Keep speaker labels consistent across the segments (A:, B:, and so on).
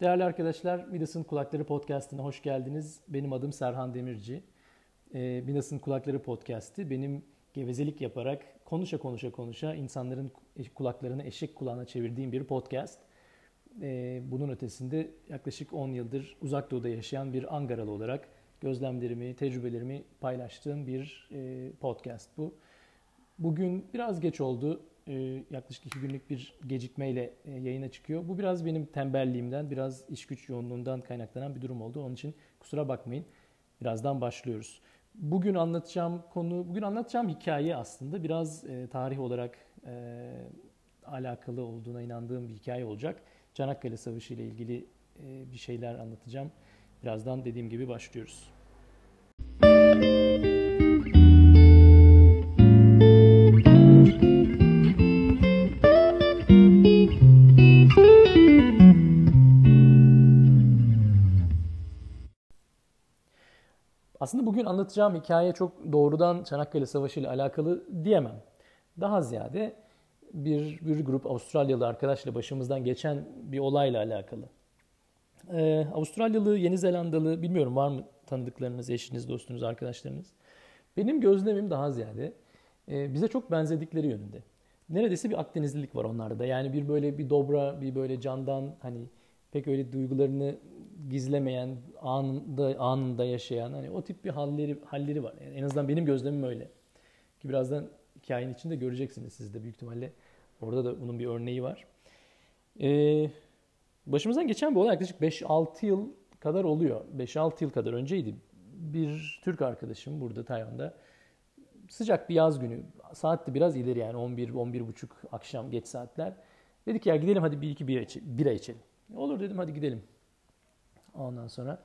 A: Değerli arkadaşlar, Midas'ın Kulakları Podcast'ına hoş geldiniz. Benim adım Serhan Demirci. Ee, Midas'ın Kulakları Podcast'i benim gevezelik yaparak konuşa konuşa konuşa insanların kulaklarını eşek kulağına çevirdiğim bir podcast. Ee, bunun ötesinde yaklaşık 10 yıldır uzak doğuda yaşayan bir Angaralı olarak gözlemlerimi, tecrübelerimi paylaştığım bir e, podcast bu. Bugün biraz geç oldu. E, yaklaşık iki günlük bir gecikmeyle e, yayına çıkıyor. Bu biraz benim tembelliğimden, biraz iş güç yoğunluğundan kaynaklanan bir durum oldu. Onun için kusura bakmayın. Birazdan başlıyoruz. Bugün anlatacağım konu, bugün anlatacağım hikaye aslında biraz e, tarih olarak alakalı olduğuna inandığım bir hikaye olacak. Çanakkale Savaşı ile ilgili bir şeyler anlatacağım. Birazdan dediğim gibi başlıyoruz. Aslında bugün anlatacağım hikaye çok doğrudan Çanakkale Savaşı ile alakalı diyemem. Daha ziyade bir, bir grup Avustralyalı arkadaşla başımızdan geçen bir olayla alakalı. Ee, Avustralyalı, Yeni Zelandalı, bilmiyorum var mı tanıdıklarınız, eşiniz, dostunuz, arkadaşlarınız? Benim gözlemim daha ziyade e, bize çok benzedikleri yönünde. Neredeyse bir Akdenizlilik var onlarda da. Yani bir böyle bir dobra, bir böyle candan hani pek öyle duygularını gizlemeyen, anında anında yaşayan hani o tip bir halleri halleri var. Yani en azından benim gözlemim öyle. Ki birazdan hikayenin içinde göreceksiniz siz de büyük ihtimalle. Orada da bunun bir örneği var. Ee, başımızdan geçen bir olay yaklaşık 5-6 yıl kadar oluyor. 5-6 yıl kadar önceydi. Bir Türk arkadaşım burada Tayvan'da sıcak bir yaz günü. Saat de biraz ileri yani 11 buçuk akşam geç saatler. Dedik ya gidelim hadi bir iki bira, içe, bira içelim. Olur dedim hadi gidelim. Ondan sonra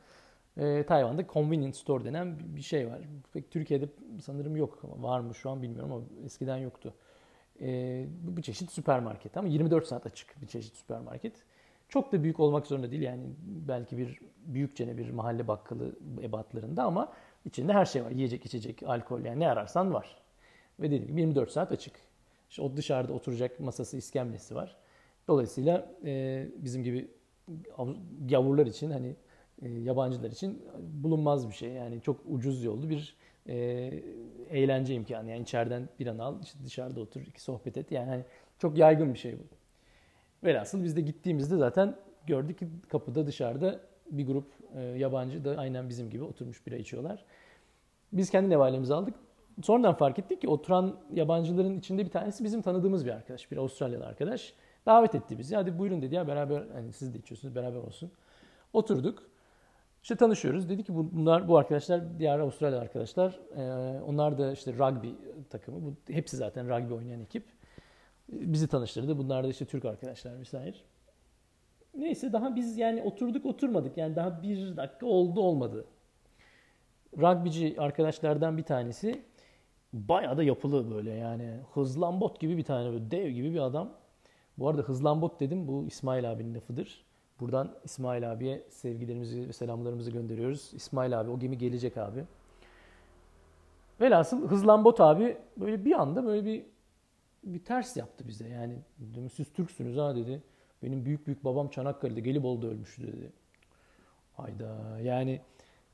A: e, Tayvan'da convenience store denen bir şey var. Pek Türkiye'de sanırım yok. Var mı şu an bilmiyorum ama eskiden yoktu. E, bu bir çeşit süpermarket ama 24 saat açık bir çeşit süpermarket. Çok da büyük olmak zorunda değil yani belki bir büyükçene bir mahalle bakkalı ebatlarında ama içinde her şey var. Yiyecek, içecek, alkol yani ne ararsan var. Ve dediğim gibi 24 saat açık. İşte o dışarıda oturacak masası, iskemlesi var. Dolayısıyla e, bizim gibi gavurlar için hani e, yabancılar için bulunmaz bir şey. Yani çok ucuz yollu bir e, eğlence imkanı. Yani içeriden bir an al, işte dışarıda otur, iki sohbet et. Yani hani çok yaygın bir şey bu. Velhasıl biz de gittiğimizde zaten gördük ki kapıda dışarıda bir grup e, yabancı da aynen bizim gibi oturmuş bira içiyorlar. Biz kendi nevalemizi aldık. Sonradan fark ettik ki oturan yabancıların içinde bir tanesi bizim tanıdığımız bir arkadaş. Bir Avustralyalı arkadaş. Davet etti bizi. Hadi buyurun dedi ya beraber hani siz de içiyorsunuz beraber olsun. Oturduk. İşte tanışıyoruz. Dedi ki bunlar bu arkadaşlar diğer Avustralya arkadaşlar. Ee, onlar da işte rugby takımı. Bu, hepsi zaten rugby oynayan ekip. Bizi tanıştırdı. Bunlar da işte Türk arkadaşlar vesaire. Neyse daha biz yani oturduk oturmadık. Yani daha bir dakika oldu olmadı. Rugbyci arkadaşlardan bir tanesi bayağı da yapılı böyle yani hızlambot gibi bir tane böyle dev gibi bir adam. Bu arada hızlambot dedim bu İsmail abinin lafıdır. Buradan İsmail abiye sevgilerimizi ve selamlarımızı gönderiyoruz. İsmail abi o gemi gelecek abi. Velhasıl hızlambot abi böyle bir anda böyle bir bir ters yaptı bize. Yani dedim, siz Türksünüz ha dedi. Benim büyük büyük babam Çanakkale'de Gelibolu'da ölmüştü dedi. Hayda yani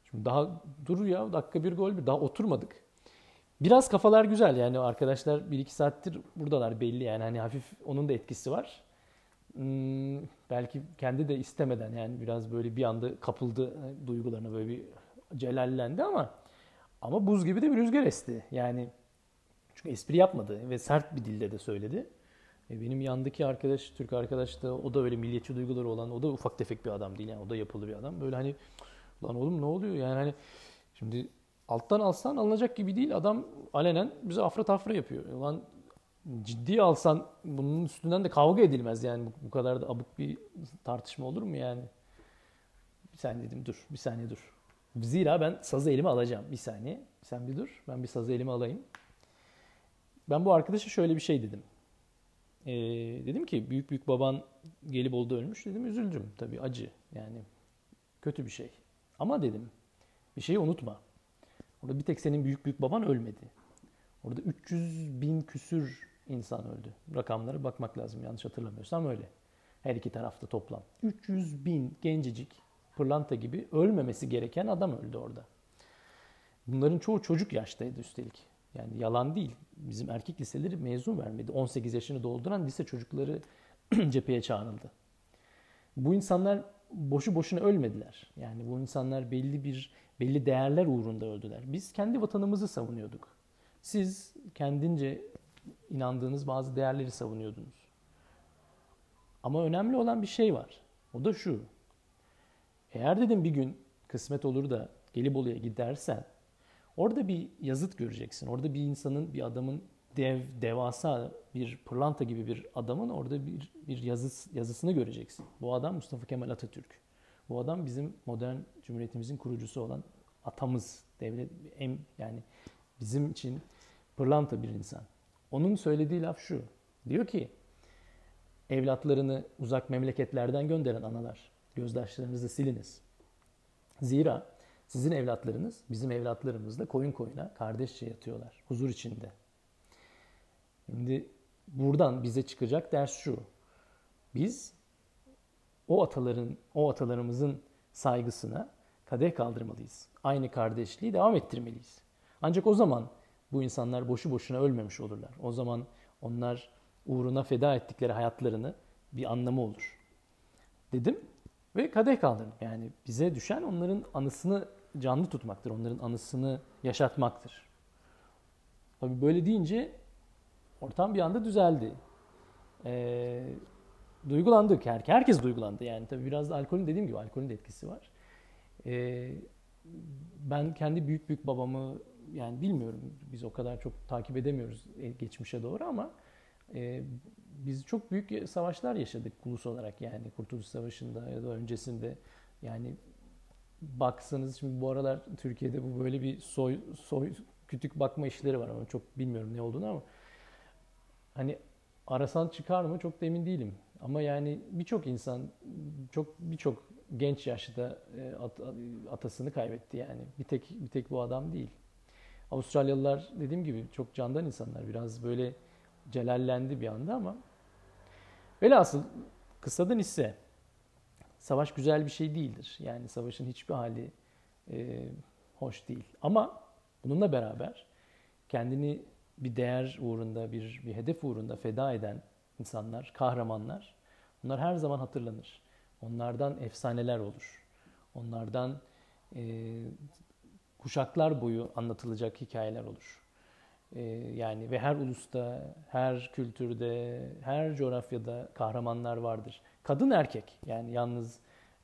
A: şimdi daha dur ya dakika bir gol bir daha oturmadık. Biraz kafalar güzel yani arkadaşlar bir iki saattir buradalar belli yani hani hafif onun da etkisi var. Hmm, belki kendi de istemeden yani biraz böyle bir anda kapıldı duygularına böyle bir celallendi ama ama buz gibi de bir rüzgar esti. Yani çünkü espri yapmadı ve sert bir dilde de söyledi. E benim yandaki arkadaş, Türk arkadaş da o da öyle milliyetçi duyguları olan, o da ufak tefek bir adam değil yani o da yapılı bir adam. Böyle hani lan oğlum ne oluyor yani hani şimdi alttan alsan alınacak gibi değil. Adam alenen bize afra tafra yapıyor. Lan ciddi alsan bunun üstünden de kavga edilmez yani bu, bu kadar da abuk bir tartışma olur mu yani? Bir saniye dedim dur bir saniye dur. Zira ben sazı elime alacağım. Bir saniye sen bir dur ben bir sazı elime alayım. Ben bu arkadaşa şöyle bir şey dedim. Ee, dedim ki büyük büyük baban gelip oldu ölmüş dedim üzüldüm tabii acı yani kötü bir şey. Ama dedim bir şeyi unutma. Orada bir tek senin büyük büyük baban ölmedi. Orada 300 bin küsür insan öldü. Rakamlara bakmak lazım yanlış hatırlamıyorsam öyle. Her iki tarafta toplam. 300 bin gencecik pırlanta gibi ölmemesi gereken adam öldü orada. Bunların çoğu çocuk yaştaydı üstelik. Yani yalan değil. Bizim erkek liseleri mezun vermedi. 18 yaşını dolduran lise çocukları cepheye çağrıldı. Bu insanlar boşu boşuna ölmediler. Yani bu insanlar belli bir belli değerler uğrunda öldüler. Biz kendi vatanımızı savunuyorduk. Siz kendince inandığınız bazı değerleri savunuyordunuz. Ama önemli olan bir şey var. O da şu. Eğer dedim bir gün kısmet olur da Gelibolu'ya gidersen orada bir yazıt göreceksin. Orada bir insanın, bir adamın dev, devasa bir pırlanta gibi bir adamın orada bir, bir yazı, yazısını göreceksin. Bu adam Mustafa Kemal Atatürk. Bu adam bizim modern cumhuriyetimizin kurucusu olan atamız, devlet em, yani bizim için pırlanta bir insan. Onun söylediği laf şu. Diyor ki evlatlarını uzak memleketlerden gönderen analar gözdaşlarınızı siliniz. Zira sizin evlatlarınız bizim evlatlarımızla koyun koyuna kardeşçe yatıyorlar huzur içinde. Şimdi buradan bize çıkacak ders şu. Biz o ataların, o atalarımızın saygısına kadeh kaldırmalıyız. Aynı kardeşliği devam ettirmeliyiz. Ancak o zaman bu insanlar boşu boşuna ölmemiş olurlar. O zaman onlar uğruna feda ettikleri hayatlarını bir anlamı olur. Dedim ve kadeh kaldırdım. Yani bize düşen onların anısını canlı tutmaktır. Onların anısını yaşatmaktır. Tabii böyle deyince ortam bir anda düzeldi. Ee, duygulandık. Her, herkes duygulandı. Yani tabii biraz da alkolün dediğim gibi alkolün de etkisi var. Ee, ben kendi büyük büyük babamı yani bilmiyorum biz o kadar çok takip edemiyoruz e, geçmişe doğru ama e, biz çok büyük savaşlar yaşadık ulus olarak yani Kurtuluş Savaşı'nda ya da öncesinde yani baksanız şimdi bu aralar Türkiye'de bu böyle bir soy soy kütük bakma işleri var ama çok bilmiyorum ne olduğunu ama hani arasan çıkar mı çok da emin değilim. Ama yani birçok insan çok birçok genç yaşta e, at, atasını kaybetti yani. Bir tek bir tek bu adam değil. Avustralyalılar dediğim gibi çok candan insanlar. Biraz böyle celallendi bir anda ama velhasıl kısadan ise savaş güzel bir şey değildir. Yani savaşın hiçbir hali e, hoş değil. Ama bununla beraber kendini bir değer uğrunda, bir, bir hedef uğrunda feda eden insanlar, kahramanlar bunlar her zaman hatırlanır. Onlardan efsaneler olur. Onlardan e, kuşaklar boyu anlatılacak hikayeler olur. E, yani ve her ulusta, her kültürde, her coğrafyada kahramanlar vardır. Kadın erkek yani yalnız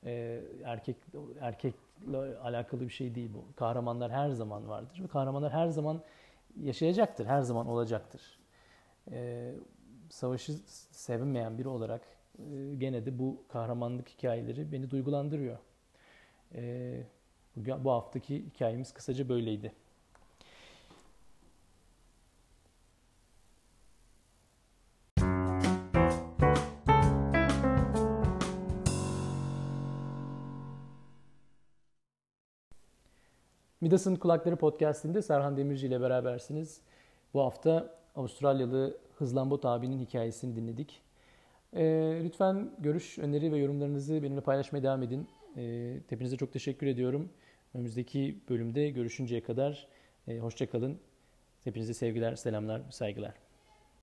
A: e, erkek erkekle alakalı bir şey değil bu. Kahramanlar her zaman vardır ve kahramanlar her zaman yaşayacaktır, her zaman olacaktır. E, savaşı sevinmeyen biri olarak e, gene de bu kahramanlık hikayeleri beni duygulandırıyor. E, bu haftaki hikayemiz kısaca böyleydi. Midas'ın Kulakları Podcast'inde Serhan Demirci ile berabersiniz. Bu hafta Avustralyalı Hızlambot abinin hikayesini dinledik. Ee, lütfen görüş, öneri ve yorumlarınızı benimle paylaşmaya devam edin. Ee, hepinize çok teşekkür ediyorum. Önümüzdeki bölümde görüşünceye kadar e, hoşçakalın. Hepinize sevgiler, selamlar, saygılar.